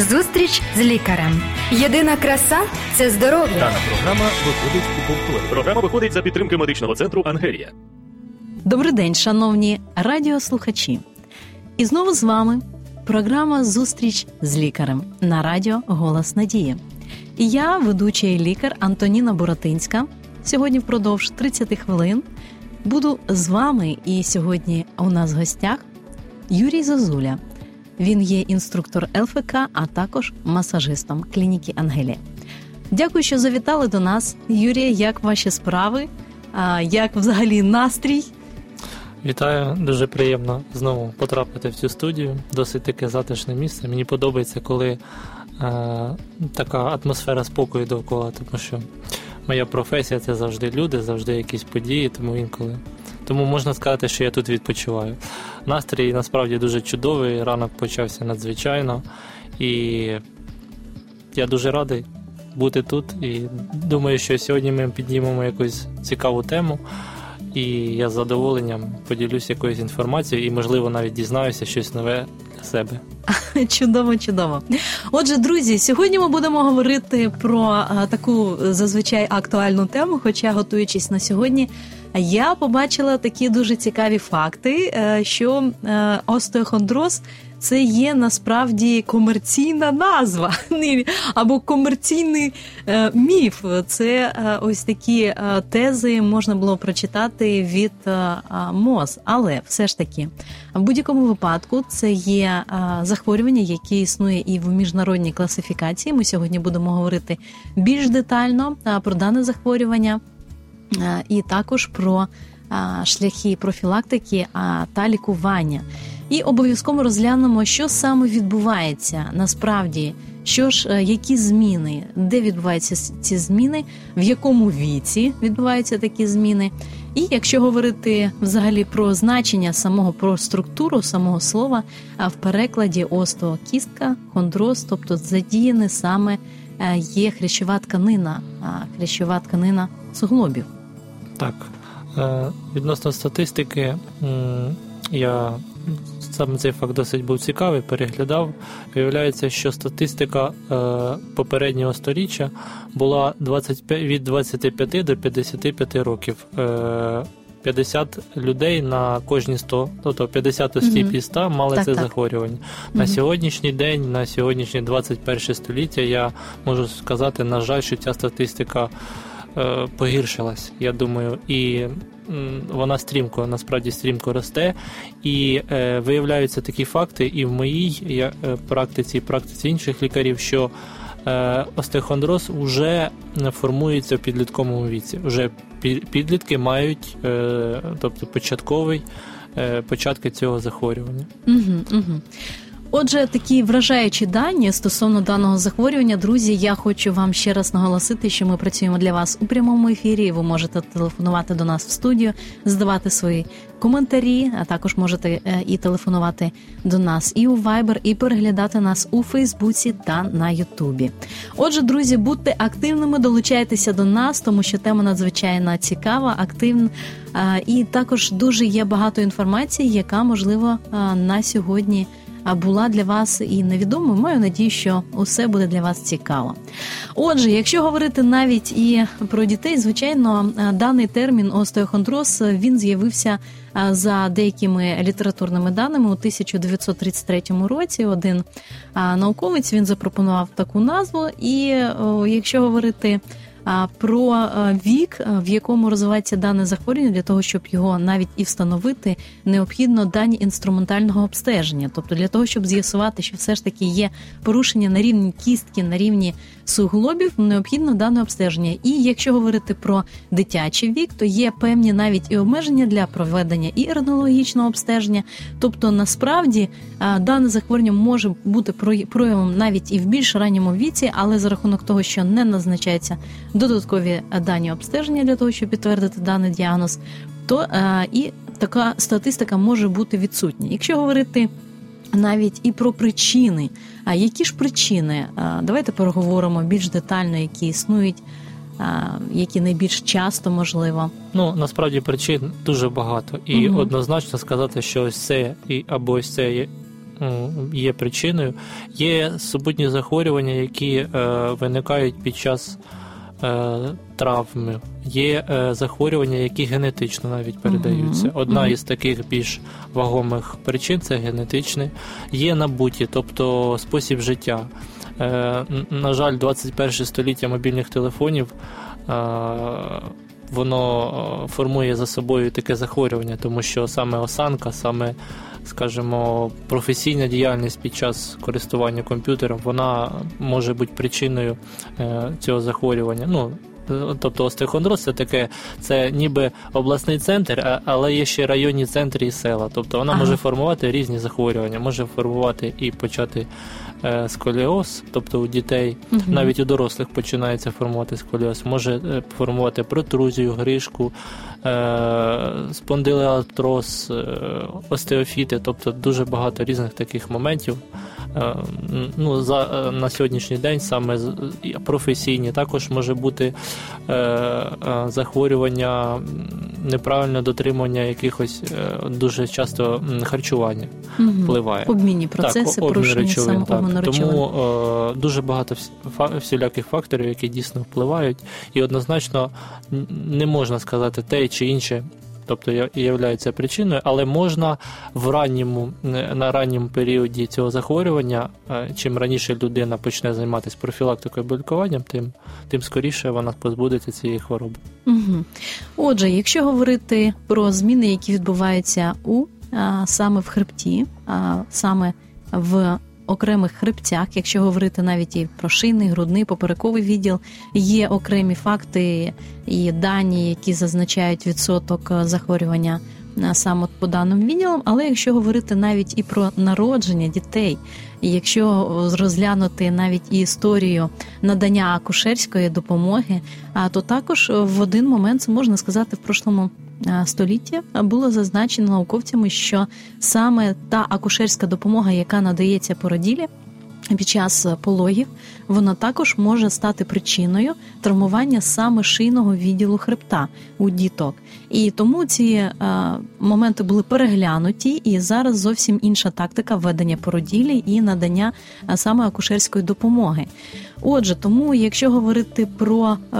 Зустріч з лікарем. Єдина краса це здоров'я. Дана програма виходить у повторі. Програма виходить за підтримки медичного центру Ангелія. Добрий день, шановні радіослухачі. І знову з вами програма Зустріч з лікарем на радіо Голос Надії. І я, ведучий лікар Антоніна Буратинська. Сьогодні впродовж 30 хвилин буду з вами. І сьогодні у нас в гостях Юрій Зозуля. Він є інструктор ЛФК, а також масажистом клініки Ангелія. Дякую, що завітали до нас. Юрія, як ваші справи? Як взагалі настрій? Вітаю, дуже приємно знову потрапити в цю студію. Досить таке затишне місце. Мені подобається, коли е, така атмосфера спокою довкола, тому що моя професія це завжди люди, завжди якісь події, тому інколи. Тому можна сказати, що я тут відпочиваю. Настрій насправді дуже чудовий, ранок почався надзвичайно, і я дуже радий бути тут. І думаю, що сьогодні ми піднімемо якусь цікаву тему. І я з задоволенням поділюсь якоюсь інформацією і, можливо, навіть дізнаюся щось нове для себе. Чудово, чудово. Отже, друзі, сьогодні ми будемо говорити про таку зазвичай актуальну тему. Хоча, готуючись на сьогодні, я побачила такі дуже цікаві факти, е, що е, остеохондроз це є насправді комерційна назва або комерційний е, міф. Це ось такі тези можна було прочитати від МОЗ. Але все ж таки, в будь-якому випадку, це є захворювання, яке існує і в міжнародній класифікації. Ми сьогодні будемо говорити більш детально про дане захворювання. І також про шляхи профілактики та лікування. І обов'язково розглянемо, що саме відбувається насправді, що ж, е, які зміни, де відбуваються ці зміни, в якому віці відбуваються такі зміни. І якщо говорити взагалі про значення самого про структуру самого слова, в перекладі остеокістка, хондроз, тобто задіяне саме е, є хрящова тканина, хрящова тканина суглобів. Так, е, відносно статистики, я саме цей факт досить був цікавий, переглядав. Виявляється, що статистика е, попереднього сторіччя була 25, від 25 до 55 років. 50 е, людей на кожні 100, тобто 50 осіб із 100 мали так, це так. захворювання. На mm сьогоднішній день, на сьогоднішнє 21 століття, я можу сказати, на жаль, що ця статистика погіршилась, я думаю, і вона стрімко, насправді стрімко росте. І е, виявляються такі факти, і в моїй е, практиці, і практиці інших лікарів, що е, остеохондроз вже формується в підлітковому віці. Вже підлітки мають, е, тобто початковий е, початки цього захворювання. Угу, угу. Отже, такі вражаючі дані стосовно даного захворювання, друзі, я хочу вам ще раз наголосити, що ми працюємо для вас у прямому ефірі. Ви можете телефонувати до нас в студію, здавати свої коментарі, а також можете е, і телефонувати до нас і у Viber, і переглядати нас у Фейсбуці та на Ютубі. Отже, друзі, будьте активними, долучайтеся до нас, тому що тема надзвичайно цікава, активна. І також дуже є багато інформації, яка можливо на сьогодні була для вас і невідомою. Маю надію, що усе буде для вас цікаво. Отже, якщо говорити навіть і про дітей, звичайно, даний термін остеохондроз він з'явився за деякими літературними даними у 1933 році. Один науковець він запропонував таку назву, і якщо говорити про вік, в якому розвивається дане захворювання, для того, щоб його навіть і встановити, необхідно дані інструментального обстеження, тобто для того, щоб з'ясувати, що все ж таки є порушення на рівні кістки, на рівні суглобів, необхідно дане обстеження. І якщо говорити про дитячий вік, то є певні навіть і обмеження для проведення і рентгенологічного обстеження. Тобто, насправді дане захворювання може бути проявом навіть і в більш ранньому віці, але за рахунок того, що не назначається додаткові дані обстеження для того, щоб підтвердити даний діагноз, то і така статистика може бути відсутня. Якщо говорити навіть і про причини. А які ж причини? Давайте поговоримо більш детально, які існують, які найбільш часто можливо. Ну насправді причин дуже багато, і угу. однозначно сказати, що ось це і або ось це є причиною. Є супутні захворювання, які виникають під час травми, є захворювання, які генетично навіть передаються. Одна із таких більш вагомих причин це генетичне, є набуті, тобто спосіб життя. На жаль, 21 століття мобільних телефонів воно е, формує за собою таке захворювання, тому що саме осанка, саме, скажімо, професійна діяльність під час користування комп'ютером, вона може бути причиною е, цього захворювання. Ну, Тобто остеохондроз це таке, це ніби обласний центр, але є ще районні центри і села. Тобто вона ага. може формувати різні захворювання, може формувати і почати сколіоз, тобто у дітей, угу. навіть у дорослих починається формувати сколіоз, може е, формувати протрузію, гришку, е, спондилеартроз, остеофіти, тобто дуже багато різних таких моментів. Ну, за, На сьогоднішній день саме професійні також може бути захворювання, неправильне дотримання якихось дуже часто харчування угу. впливає. Обмінні процеси, так, порушення самого тому е, дуже багато всіляких факторів, які дійсно впливають, і однозначно не можна сказати те чи інше. Тобто являється причиною, але можна в ранньому на ранньому періоді цього захворювання, е, чим раніше людина почне займатися профілактикою болікуванням, тим тим скоріше вона позбудеться цієї хвороби. Угу. Отже, якщо говорити про зміни, які відбуваються у а, саме в хребті, а саме в окремих хребцях, якщо говорити навіть і про шийний, грудний, поперековий відділ, є окремі факти і дані, які зазначають відсоток е, захворювання саме по даним відділам. Але якщо говорити навіть і про народження дітей, і якщо розглянути навіть і історію надання акушерської допомоги, то також в один момент можна сказати в прошлому століття було зазначено науковцями, що саме та акушерська допомога, яка надається породілі під час пологів, вона також може стати причиною травмування саме шийного відділу хребта у діток. І тому ці е, моменти були переглянуті, і зараз зовсім інша тактика ведення породілі і надання саме акушерської допомоги. Отже, тому, якщо говорити про е,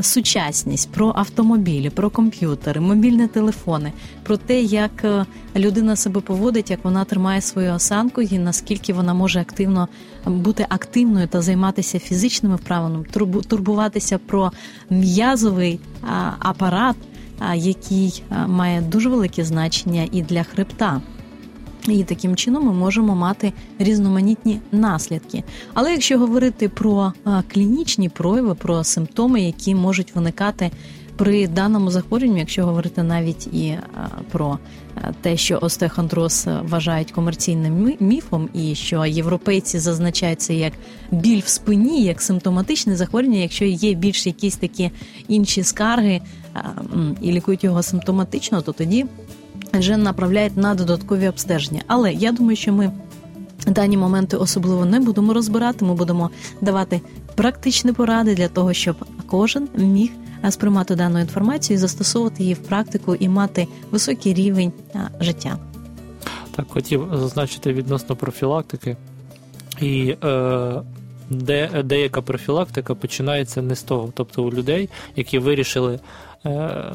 сучасність, про автомобілі, про комп'ютери, мобільні телефони, про те, як е, людина себе поводить, як вона тримає свою осанку і наскільки вона може активно бути активною та займатися фізичними вправами, турбуватися про м'язовий апарат, який має дуже велике значення і для хребта. І таким чином ми можемо мати різноманітні наслідки. Але якщо говорити про клінічні прояви, про симптоми, які можуть виникати при даному захворюванні, якщо говорити навіть і про те, що остеохондроз вважають комерційним міфом, і що європейці зазначають це як біль в спині, як симптоматичне захворювання, якщо є більш якісь такі інші скарги і лікують його симптоматично, то тоді вже направляють на додаткові обстеження. Але я думаю, що ми дані моменти особливо не будемо розбирати. Ми будемо давати практичні поради для того, щоб кожен міг сприймати дану інформацію, застосовувати її в практику і мати високий рівень життя. Так, хотів зазначити відносно профілактики і. Е... Де деяка профілактика починається не з того, тобто у людей, які вирішили Е,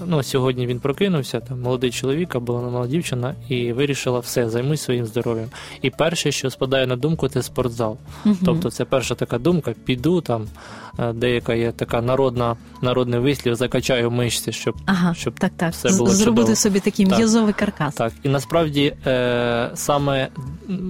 ну, Сьогодні він прокинувся, там молодий чоловік або молода дівчина, і вирішила все, займусь своїм здоров'ям. І перше, що спадає на думку, це спортзал. Угу. Тобто це перша така думка: піду там, е, деяка є така народна, народний вислів, закачаю мишці, щоб ага, щоб так, так. все було зробити чудово. собі такий м'язовий каркас. Так, і насправді е, саме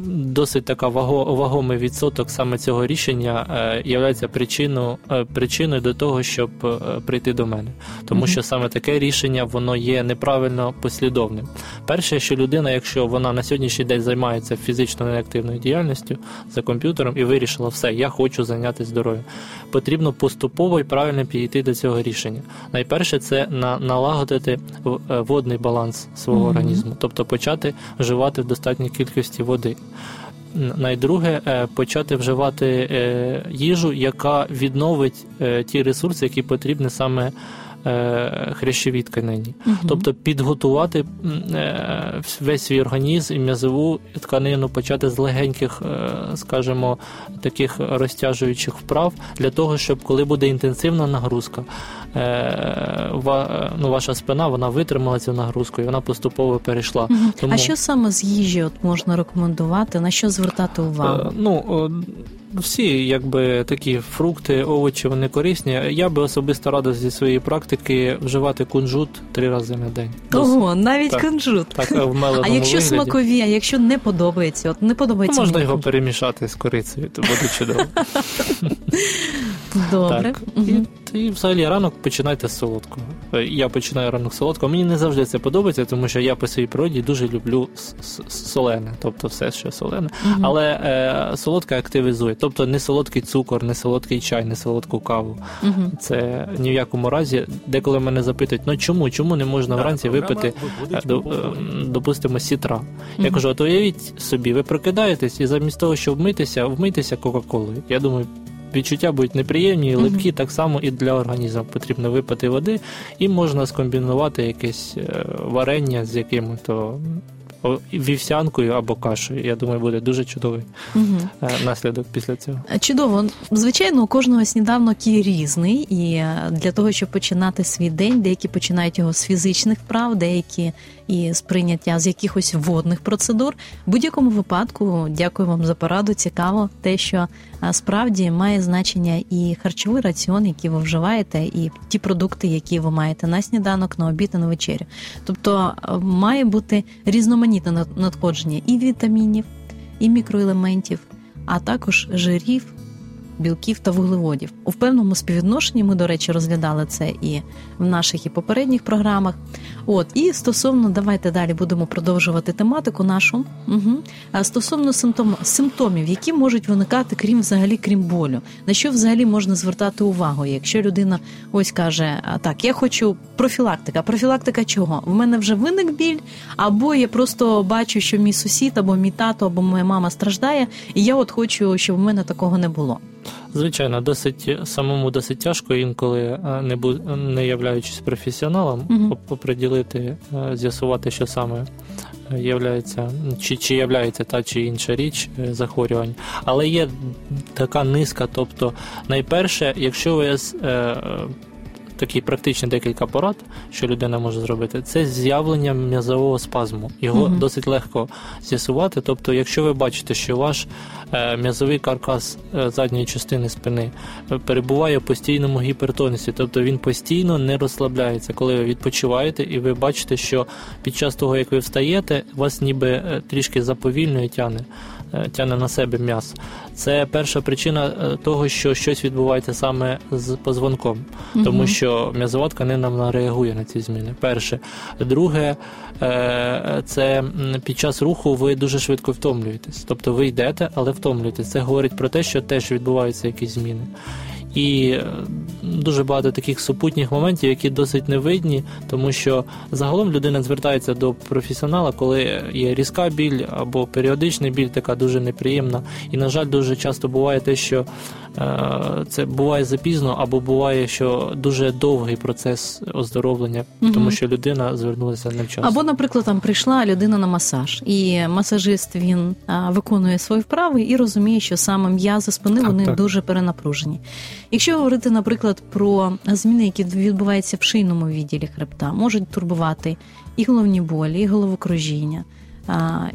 досить така ваго, вагомий відсоток саме цього рішення е, є причиною, е, причиною до того, щоб е, прийти до мене, тому угу. що саме таке рішення воно є неправильно послідовним. Перше, що людина, якщо вона на сьогоднішній день займається фізично неактивною діяльністю за комп'ютером і вирішила все, я хочу зайнятися здоров'ям, потрібно поступово і правильно підійти до цього рішення. Найперше це на налагодити е, водний баланс свого mm-hmm. організму, тобто почати вживати в достатній кількості води. Найдруге, е, почати вживати е, їжу, яка відновить ті ресурси, які потрібні саме е, хрящовій тканині. Тобто підготувати е, весь свій організм і м'язову тканину, почати з легеньких, е, скажімо, таких розтяжуючих вправ для того, щоб коли буде інтенсивна нагрузка, ну, ваша спина вона витримала цю нагрузку і вона поступово перейшла. Тому... А що саме з їжі от можна рекомендувати? На що звертати увагу? Ну, всі, якби такі фрукти, овочі, вони корисні. Я би особисто радив зі своєї практики вживати кунжут три рази на день. Ого, навіть так, кунжут. Так, в А якщо вигляді. смакові, а якщо не подобається, от не подобається. Ну, можна його перемішати з корицею, то буде чудово. Добре. Так. І, і взагалі ранок починайте з солодкого. Е, я починаю ранок з солодкого. Мені не завжди це подобається, тому що я по своїй природі дуже люблю солене, тобто все, що солене. Угу. Але е, солодке активізує. Тобто не солодкий цукор, не солодкий чай, не солодку каву. Угу. Це ні в якому разі, деколи мене запитують, ну чому? Чому не можна вранці випити, е, допустимо, сітра? Я кажу, от уявіть собі, ви прокидаєтесь і замість того, щоб вмитися, вмитися Кока-Колою. Я думаю, відчуття будуть неприємні, липкі, так само і для організму потрібно випити води, і можна скомбінувати якесь е, варення з яким-то вівсянкою або кашею. Я думаю, буде дуже чудовий угу. наслідок після цього. Чудово. Звичайно, у кожного сніданок є різний, і для того, щоб починати свій день, деякі починають його з фізичних вправ, деякі і сприйняття з якихось водних процедур. В будь-якому випадку, дякую вам за пораду. Цікаво, те, що справді має значення і харчовий раціон, який ви вживаєте, і ті продукти, які ви маєте на сніданок, на обід і на вечерю. Тобто має бути різноманітне надходження і вітамінів, і мікроелементів, а також жирів білків та вуглеводів. У певному співвідношенні ми, до речі, розглядали це і в наших і попередніх програмах. От і стосовно, давайте далі будемо продовжувати тематику нашу. Угу. А стосовно симптом, симптомів, які можуть виникати, крім взагалі, крім болю, на що взагалі можна звертати увагу, якщо людина ось каже: так, я хочу профілактика. Профілактика чого? В мене вже виник біль, або я просто бачу, що мій сусід, або мій тато, або моя мама страждає, і я от хочу, щоб в мене такого не було. Звичайно, досить самому досить тяжко інколи е, не бу, не являючись професіоналом, угу. поприділити, е, з'ясувати, що саме е, являється, чи чи являється та чи інша річ захворювань. Але є така низка. Тобто, найперше, якщо ви такий практичний декілька порад, що людина може зробити, це з'явлення м'язового спазму. Його угу. досить легко з'ясувати. Тобто, якщо ви бачите, що ваш е, м'язовий каркас е, задньої частини спини е, перебуває в постійному гіпертонусі, тобто він постійно не розслабляється, коли ви відпочиваєте, і ви бачите, що під час того, як ви встаєте, вас ніби трішки заповільнює тяне. Е, тягне на себе м'ясо. Це перша причина е, того, що щось відбувається саме з позвонком, тому угу. що м'язова тканина вона реагує на ці зміни. Перше, друге, е, це під час руху ви дуже швидко втомлюєтесь. Тобто ви йдете, але втомлюєтесь. Це говорить про те, що теж відбуваються якісь зміни. І е, дуже багато таких супутніх моментів, які досить невидні, тому що загалом людина звертається до професіонала, коли є різка біль або періодичний біль, така дуже неприємна. І, на жаль, дуже часто буває те, що Е, це буває запізно, або буває, що дуже довгий процес оздоровлення, угу. тому що людина звернулася невчасно. Або, наприклад, там прийшла людина на масаж, і масажист він а, виконує свої вправи і розуміє, що саме м'язи спини вони так. дуже перенапружені. Якщо говорити, наприклад, про зміни, які відбуваються в шийному відділі хребта, можуть турбувати і головні болі, і головокружіння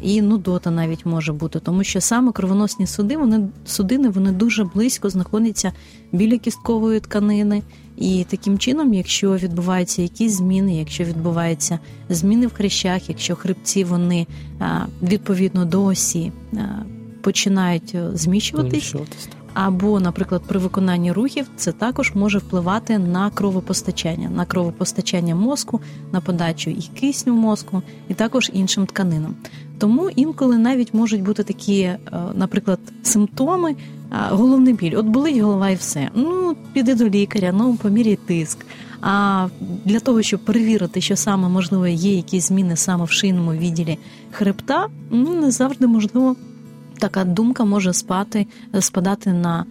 і нудота навіть може бути, тому що саме кровоносні суди, вони судини вони дуже близько знаходяться біля кісткової тканини. І таким чином, якщо відбуваються якісь зміни, якщо відбуваються зміни в хрящах, якщо хребці вони відповідно до осі починають е, зміщуватись, або, наприклад, при виконанні рухів це також може впливати на кровопостачання, на кровопостачання мозку, на подачу і кисню мозку, і також іншим тканинам. Тому інколи навіть можуть бути такі, е, наприклад, симптоми, головний біль. От болить голова і все. Ну, піди до лікаря, ну поміряй тиск. А для того, щоб перевірити, що саме можливо є якісь зміни саме в шийному відділі хребта, ну не завжди можливо така думка може спати, спадати на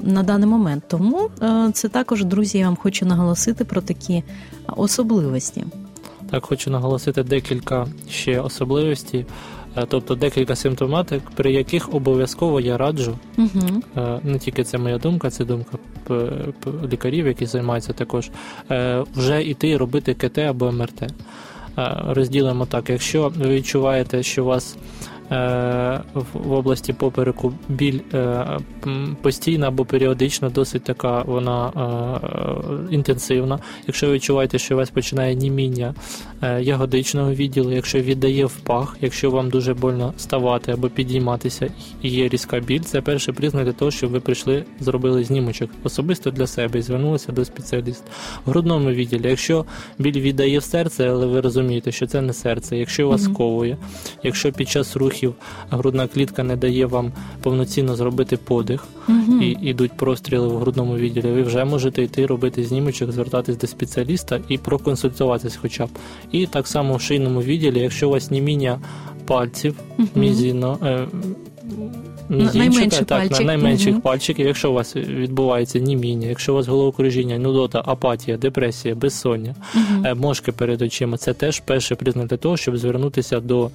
на даний момент. Тому це також, друзі, я вам хочу наголосити про такі особливості. Так, хочу наголосити декілька ще особливостей. Е, тобто декілька симптоматик, при яких обов'язково я раджу. Угу. Не тільки це моя думка, це думка лікарів, які займаються також, е, вже йти робити КТ або МРТ. Розділимо так, якщо ви відчуваєте, що у вас Е, в області попереку біль е, постійна або періодично, досить така вона е, інтенсивна. Якщо ви відчуваєте, що у вас починає німіння ягодичного відділу, якщо віддає в пах, якщо вам дуже больно ставати або підійматися і є різка біль, це перший признак для того, щоб ви прийшли, зробили знімочок особисто для себе і звернулися до спеціаліста. В грудному відділі, якщо біль віддає в серце, але ви розумієте, що це не серце, якщо вас сковує, якщо під час рухів рухів грудна клітка не дає вам повноцінно зробити подих, угу. і ідуть простріли в грудному відділі, ви вже можете йти робити знімочок, звертатись до спеціаліста і проконсультуватись, хоча б. І так само в шийному відділі, якщо у вас німіння пальців, угу. мізіно. Е, мізінчика, так, на найменших угу. пальчиків. Якщо у вас відбувається німіння, якщо у вас головокружіння, нудота, апатія, депресія, безсоння, угу. мошки перед очима, це теж перший признак для того, щоб звернутися до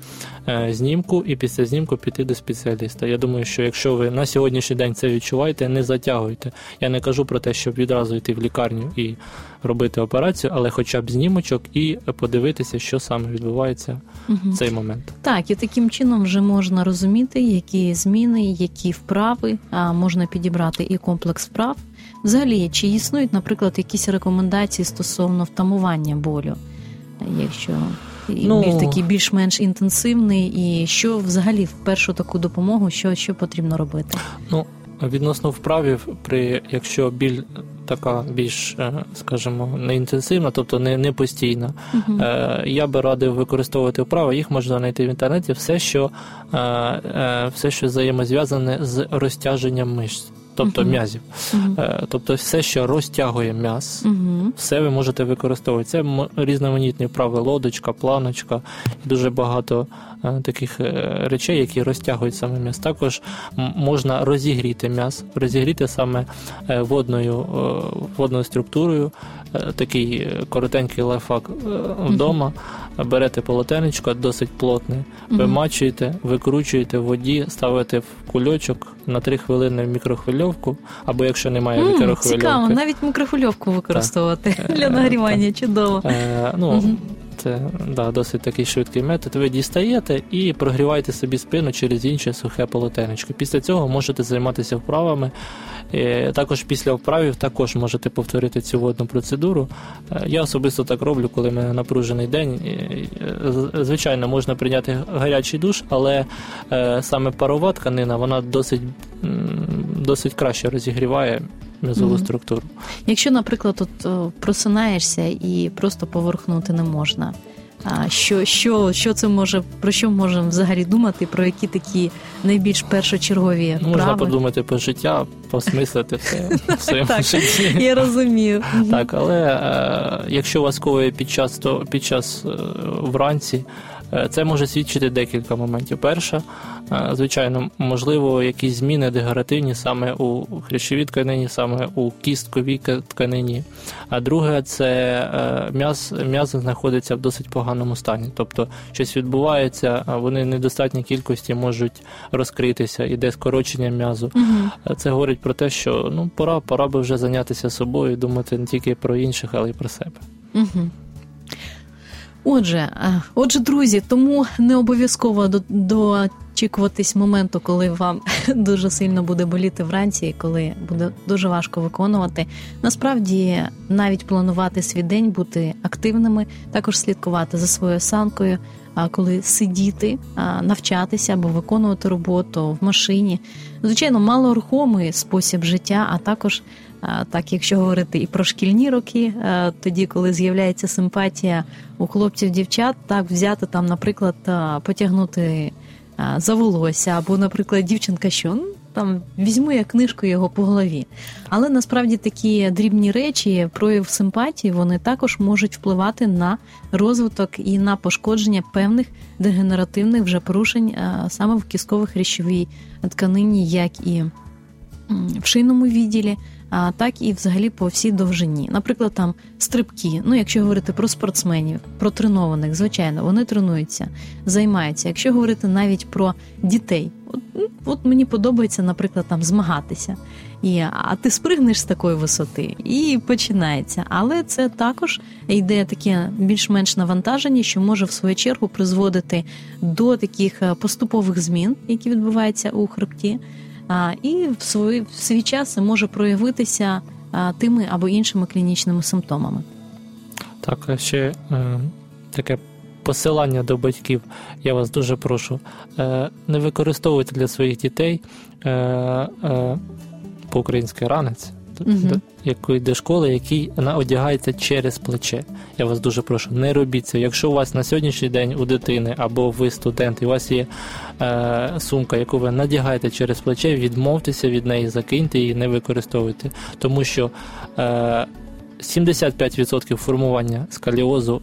е, знімку і після знімку піти до спеціаліста. Я думаю, що якщо ви на сьогоднішній день це відчуваєте, не затягуйте. Я не кажу про те, щоб відразу йти в лікарню і робити операцію, але хоча б знімочок і подивитися, що саме відбувається угу. в цей момент. Так, і таким чином вже можна розуміти, які зміни, які вправи можна підібрати і комплекс вправ. Взагалі, чи існують, наприклад, якісь рекомендації стосовно втамування болю, якщо ну, біль такий більш-менш інтенсивний, і що взагалі в першу таку допомогу, що що потрібно робити? Ну відносно вправів, при якщо біль така більш, е, скажімо, не інтенсивна, тобто не не постійна. uh Я би радив використовувати вправи, їх можна знайти в інтернеті, все, що е, все, що взаємозв'язане з розтяженням мишць тобто uh-huh. м'язів. Uh-huh. Тобто, все, що розтягує м'яз, uh-huh. все ви можете використовувати. Це різноманітні вправи, лодочка, планочка дуже багато е, таких е, речей, які розтягують саме м'яз. Також можна розігріти м'яз, розігріти саме водною водною структурою. Такий коротенький лайфхак вдома. Берете полотенечко, досить плотне, вимачуєте, викручуєте в воді, ставите в кульочок на 3 хвилини в мікрохвильовку, або якщо немає mm, мікрохвильовки. Цікаво, навіть мікрохвильовку використовувати так. для нагрівання. Чудово. Е, ну, mm це да, досить такий швидкий метод. Ви дістаєте і прогріваєте собі спину через інше сухе полотенечко. Після цього можете займатися вправами. Е, також після вправів також можете повторити цю водну процедуру. Е, я особисто так роблю, коли в мене напружений день. Звичайно, можна прийняти гарячий душ, але саме парова тканина вона досить, досить краще розігріває м'язову mm-hmm. структуру. Якщо, наприклад, от просинаєшся і просто поверхнути не можна. А що що, що це може про що можемо взагалі думати? Про які такі найбільш першочергові ну, можна подумати про життя, посмислити все в своєму житті. Я розумію. Так, але е, якщо вас ковує під час то під час е, вранці, це може свідчити декілька моментів. Перша, е, звичайно, можливо, якісь зміни дегенеративні саме у хрящовій тканині, саме у кістковій тканині. А друге, це е, м'яз м'язи знаходиться в досить поганому стані. Тобто щось відбувається, вони в недостатній кількості можуть розкритися, іде скорочення м'язу. Угу. Це говорить про те, що ну пора, пора би вже зайнятися собою, думати не тільки про інших, але й про себе. Угу. Отже, отже, друзі, тому не обов'язково дочікуватись моменту, коли вам дуже сильно буде боліти вранці, коли буде дуже важко виконувати. Насправді, навіть планувати свій день, бути активними, також слідкувати за своєю осанкою, а коли сидіти, навчатися або виконувати роботу в машині. Звичайно, малорухомий спосіб життя, а також так, якщо говорити і про шкільні роки, тоді, коли з'являється симпатія у хлопців, дівчат, так взяти там, наприклад, потягнути за волосся, або, наприклад, дівчинка, що ну, там візьму я книжку його по голові. Але насправді такі дрібні речі, прояв симпатії, вони також можуть впливати на розвиток і на пошкодження певних дегенеративних вже порушень саме в кісткових ріщовій тканині, як і в шийному відділі, так і взагалі по всій довжині. Наприклад, там стрибки. Ну, якщо говорити про спортсменів, про тренованих, звичайно, вони тренуються, займаються. Якщо говорити навіть про дітей, от, ну, от мені подобається, наприклад, там змагатися. І, А ти спригнеш з такої висоти і починається. Але це також йде таке більш-менш навантаження, що може в свою чергу призводити до таких е, поступових змін, які відбуваються у хребті. І в свій, в свій час може проявитися тими або іншими клінічними симптомами. Так, ще е, таке посилання до батьків. Я вас дуже прошу. Е, не використовуйте для своїх дітей е, по-українськи ранець угу. якої до школи, який одягається через плече. Я вас дуже прошу, не робіть це. Якщо у вас на сьогоднішній день у дитини або ви студент, і у вас є е, сумка, яку ви надягаєте через плече, відмовтеся від неї, закиньте її, не використовуйте. Тому що е, 75% формування скаліозу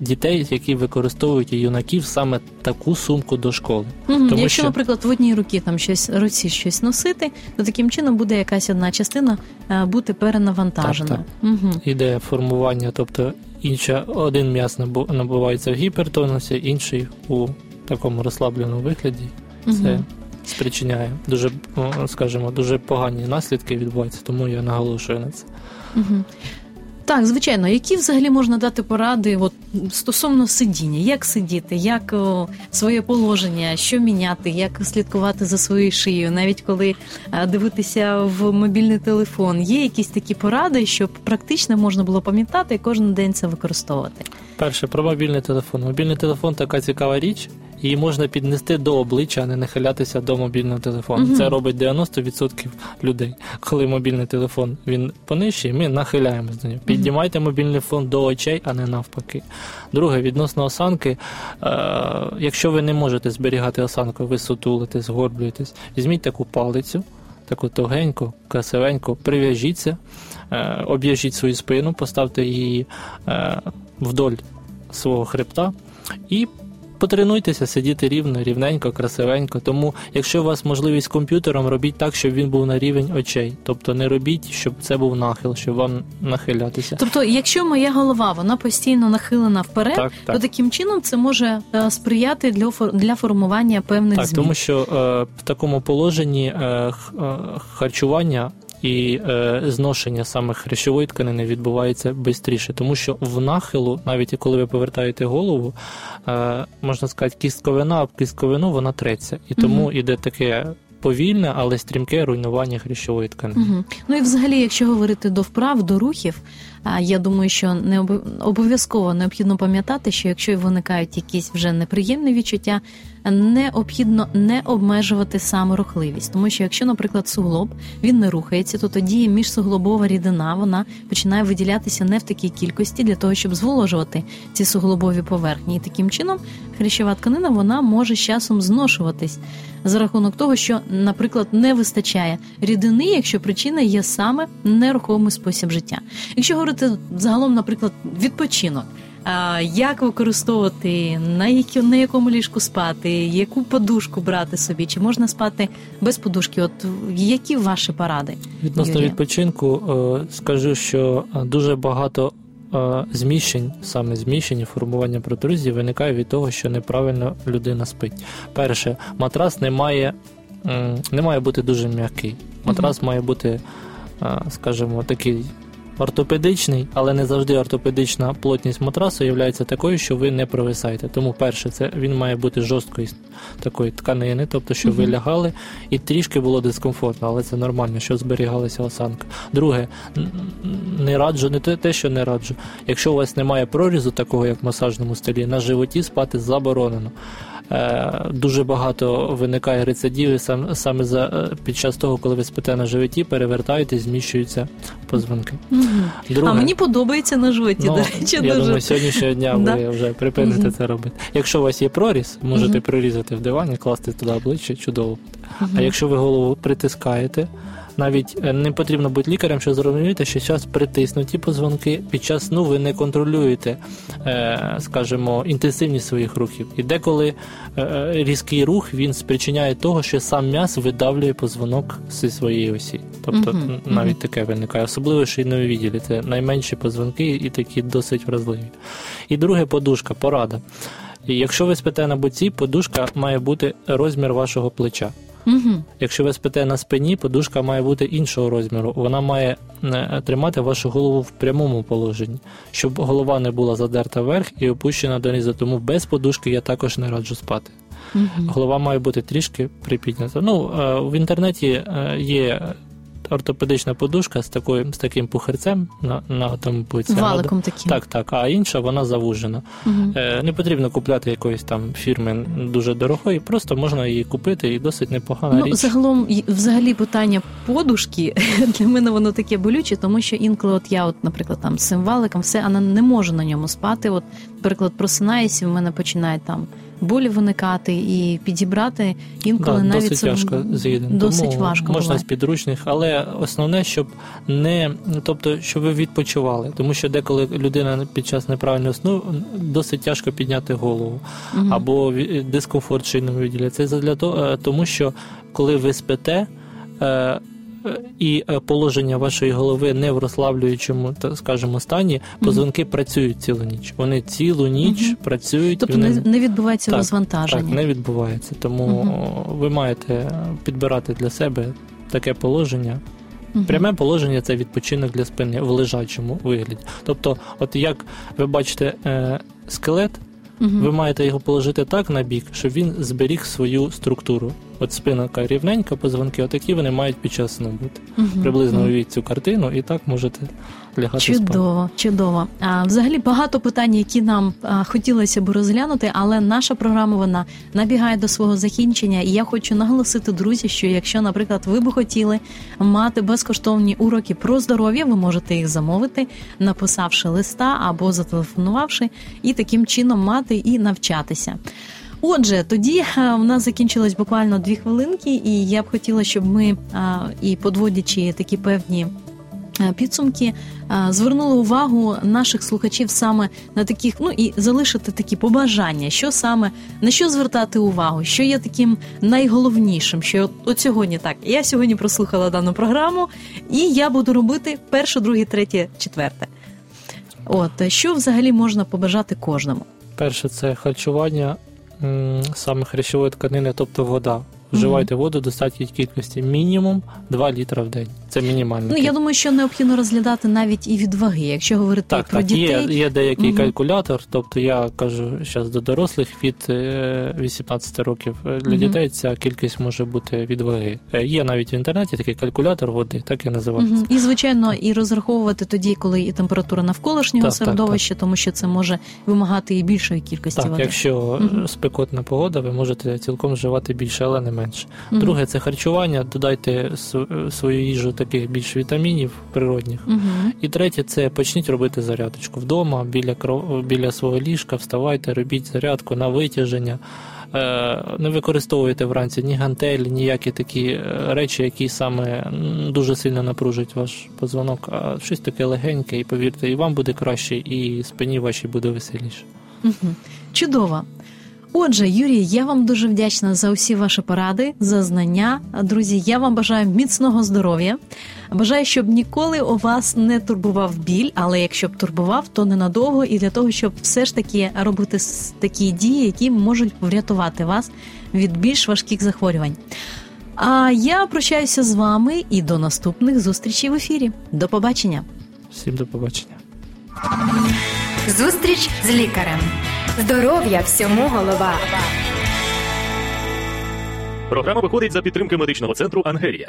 дітей, які використовують і юнаків саме таку сумку до школи. Угу. Тому Якщо, що... наприклад, в одній руці там щось руці щось носити, то таким чином буде якась одна частина е, бути перенавантажена. Так, так. Іде формування, тобто інша один м'яз набувається в гіпертонусі, інший у такому розслабленому вигляді. Це спричиняє дуже, скажімо, дуже погані наслідки відбуваються, тому я наголошую на це. Угу. Так, звичайно, які взагалі можна дати поради от, стосовно сидіння, як сидіти, як о, своє положення, що міняти, як слідкувати за своєю шиєю, навіть коли а, дивитися в мобільний телефон, є якісь такі поради, щоб практично можна було пам'ятати і кожен день це використовувати. Перше про мобільний телефон. Мобільний телефон така цікава річ. Її можна піднести до обличчя, а не нахилятися до мобільного телефону. Угу. Це робить 90% людей. Коли мобільний телефон він понижчий, ми нахиляємось до нього. Піднімайте мобільний телефон до очей, а не навпаки. Друге, відносно осанки, е, якщо ви не можете зберігати осанку, ви сутулите, згорблюєтесь, візьміть таку палицю. Таку тугеньку, красивеньку, прив'яжіться, е, об'яжіть свою спину, поставте її е, вдоль свого хребта і Потренуйтеся сидіти рівно, рівненько, красивенько. Тому, якщо у вас можливість комп'ютером, робіть так, щоб він був на рівень очей. Тобто не робіть, щоб це був нахил, щоб вам нахилятися. Тобто, якщо моя голова вона постійно нахилена вперед, так, так. то таким чином це може е, сприяти для для формування певних так, змін. тому що е, в такому положенні е, е харчування і е, зношення саме хрящової тканини відбувається швидше, тому що в нахилу, навіть коли ви повертаєте голову, е, можна сказати, кістковина об кістковину вона треться, і тому іде таке. Повільне, але стрімке руйнування хрящової тканини. Угу. Ну і взагалі, якщо говорити до вправ, до рухів, я думаю, що не обов'язково необхідно пам'ятати, що якщо виникають якісь вже неприємні відчуття, необхідно не обмежувати саме рухливість, тому що якщо, наприклад, суглоб він не рухається, то тоді міжсуглобова рідина вона починає виділятися не в такій кількості для того, щоб зволожувати ці суглобові поверхні. І таким чином хрящова тканина вона може з часом зношуватись за рахунок того, що, наприклад, не вистачає рідини, якщо причина є саме нерухомий спосіб життя. Якщо говорити загалом, наприклад, відпочинок як використовувати, на які, на якому ліжку спати, яку подушку брати собі, чи можна спати без подушки? От які ваші поради? Відносно Юрія? відпочинку, е, скажу, що е, дуже багато е, зміщень, саме зміщень і формування протрузії виникає від того, що неправильно людина спить. Перше, матрас не має, не має бути дуже м'який. Матрас угу. має бути, скажімо, такий ортопедичний, але не завжди ортопедична плотність матрасу є такою, що ви не провисаєте. Тому, перше, це він має бути жорсткої такої тканини, тобто, щоб ви лягали, і трішки було дискомфортно, але це нормально, що зберігалася осанка. Друге, не раджу, не те, що не раджу. Якщо у вас немає прорізу, такого як в масажному столі, на животі спати заборонено. Е, дуже багато виникає рецидивів саме за е, під час того, коли ви спите на животі, перевертаєте, зміщуються позвонки. Друге, а мені подобається на животі. Ну, до речі, я дуже. думаю, сьогоднішнього дня ви вже припините це робити. Якщо у вас є проріз, можете прорізати в дивані, класти туди обличчя, чудово. А якщо ви голову притискаєте. Навіть е, не потрібно бути лікарем, щоб зрозуміти, що зараз притиснуті позвонки під час сну ви не контролюєте, е, скажімо, інтенсивність своїх рухів. І деколи е, різкий рух він спричиняє того, що сам м'яз видавлює позвонок зі своєї осі. Тобто н- навіть таке виникає, особливо шийнові відділі. Це найменші позвонки і такі досить вразливі. І друге подушка, порада. І якщо ви спите на боці, подушка має бути розмір вашого плеча. Угу. Якщо ви спите на спині, подушка має бути іншого розміру. Вона має е, тримати вашу голову в прямому положенні, щоб голова не була задерта вверх і опущена донизу. Тому без подушки я також не раджу спати. Угу. Голова має бути трішки припіднята. Ну, е, в інтернеті е, є ортопедична подушка з такою з таким пухарцем на, на тому боці. Валиком таким. Так, так, а інша вона завужена. Угу. Е, Не потрібно купляти якоїсь там фірми дуже дорогої, просто можна її купити і досить непогана Ну, річ. загалом, взагалі, питання подушки для мене воно таке болюче, тому що інколи, от я, от, наприклад, там з цим валиком, все, а не- можу на ньому спати. От, наприклад, просинаюся, і в мене починають там болі виникати і підібрати інколи Да, навіть досить це тяжко з'їден. досить Тому важко можна буває. з підручних, але основне, щоб не тобто, щоб ви відпочивали, тому що деколи людина під час неправильного сну досить тяжко підняти голову Мгм. або дискомфорт в шийному відділі. Це задля того, е, тому що коли ви спите. Е, І е, положення вашої голови не в розслаблюючому, так скажімо, стані, позвонки працюють цілу ніч. Вони цілу ніч Мгм. працюють. Тобто вони... не, відбувається Так, розвантаження. Так, не відбувається. Тому о, ви маєте підбирати для себе таке положення. Пряме положення це відпочинок для спини в лежачому вигляді. Тобто, от як ви бачите е, скелет, ви маєте його положити так на бік, щоб він зберіг свою структуру. От спина така рівненька, позвонки, отакі вони мають під час сну бути. Мгм. Приблизно Мгм. уявіть цю картину, і так можете лягати спати. Чудово, чудово. А, взагалі багато питань, які нам а, хотілося б розглянути, але наша програма вона набігає до свого закінчення. І я хочу наголосити, друзі, що якщо, наприклад, ви б хотіли мати безкоштовні уроки про здоров'я, ви можете їх замовити, написавши листа або зателефонувавши, і таким чином мати і навчатися. Отже, тоді е, в нас закінчилось буквально дві хвилинки, і я б хотіла, щоб ми і подводячи такі певні е, підсумки, е, звернули увагу наших слухачів саме на таких, ну і залишити такі побажання, що саме на що звертати увагу, що є таким найголовнішим, що от, сьогодні так. Я сьогодні прослухала дану програму, і я буду робити перше, друге, третє, четверте. От е, що взагалі можна побажати кожному? Перше це харчування саме хрящової тканини, тобто вода. Вживайте воду достатньої достатній кількості, мінімум 2 літра в день. Це мінімальна. Ну я думаю, що необхідно розглядати навіть і від ваги, якщо говорити так, про так, дітей. є, є деякий Мгм. калькулятор, тобто я кажу зараз до дорослих від е, 18 років. Е, Для Мгм. дітей ця кількість може бути від ваги. Е, Є навіть в інтернеті такий калькулятор води, так і називається. Мгм. І звичайно, і розраховувати тоді, коли і температура навколишнього Так, так, середовища, тому що це може вимагати і більшої кількості Так, води. якщо Мгм. е, спекотна погода, ви можете цілком вживати більше, але не менше. Друге це харчування. Додайте свою їжу таких більш вітамінів природних. Мгм. І третє, це почніть робити зарядочку вдома, біля біля свого ліжка, вставайте, робіть зарядку на витяження. Е, Не використовуйте вранці ні гантелі, ніякі такі е, речі, які саме дуже сильно напружать ваш позвонок, а щось таке легеньке, і повірте, і вам буде краще, і спині вашій буде веселіше. Мгм. Чудово. Отже, Юрій, я вам дуже вдячна за усі ваші поради, за знання. Друзі, я вам бажаю міцного здоров'я. Бажаю, щоб ніколи у вас не турбував біль, але якщо б турбував, то ненадовго і для того, щоб все ж таки робити такі дії, які можуть врятувати вас від більш важких захворювань. А я прощаюся з вами і до наступних зустрічей в ефірі. До побачення. Всім до побачення. Зустріч з лікарем. Здоров'я всьому голова. Програма виходить за підтримки медичного центру Ангелія.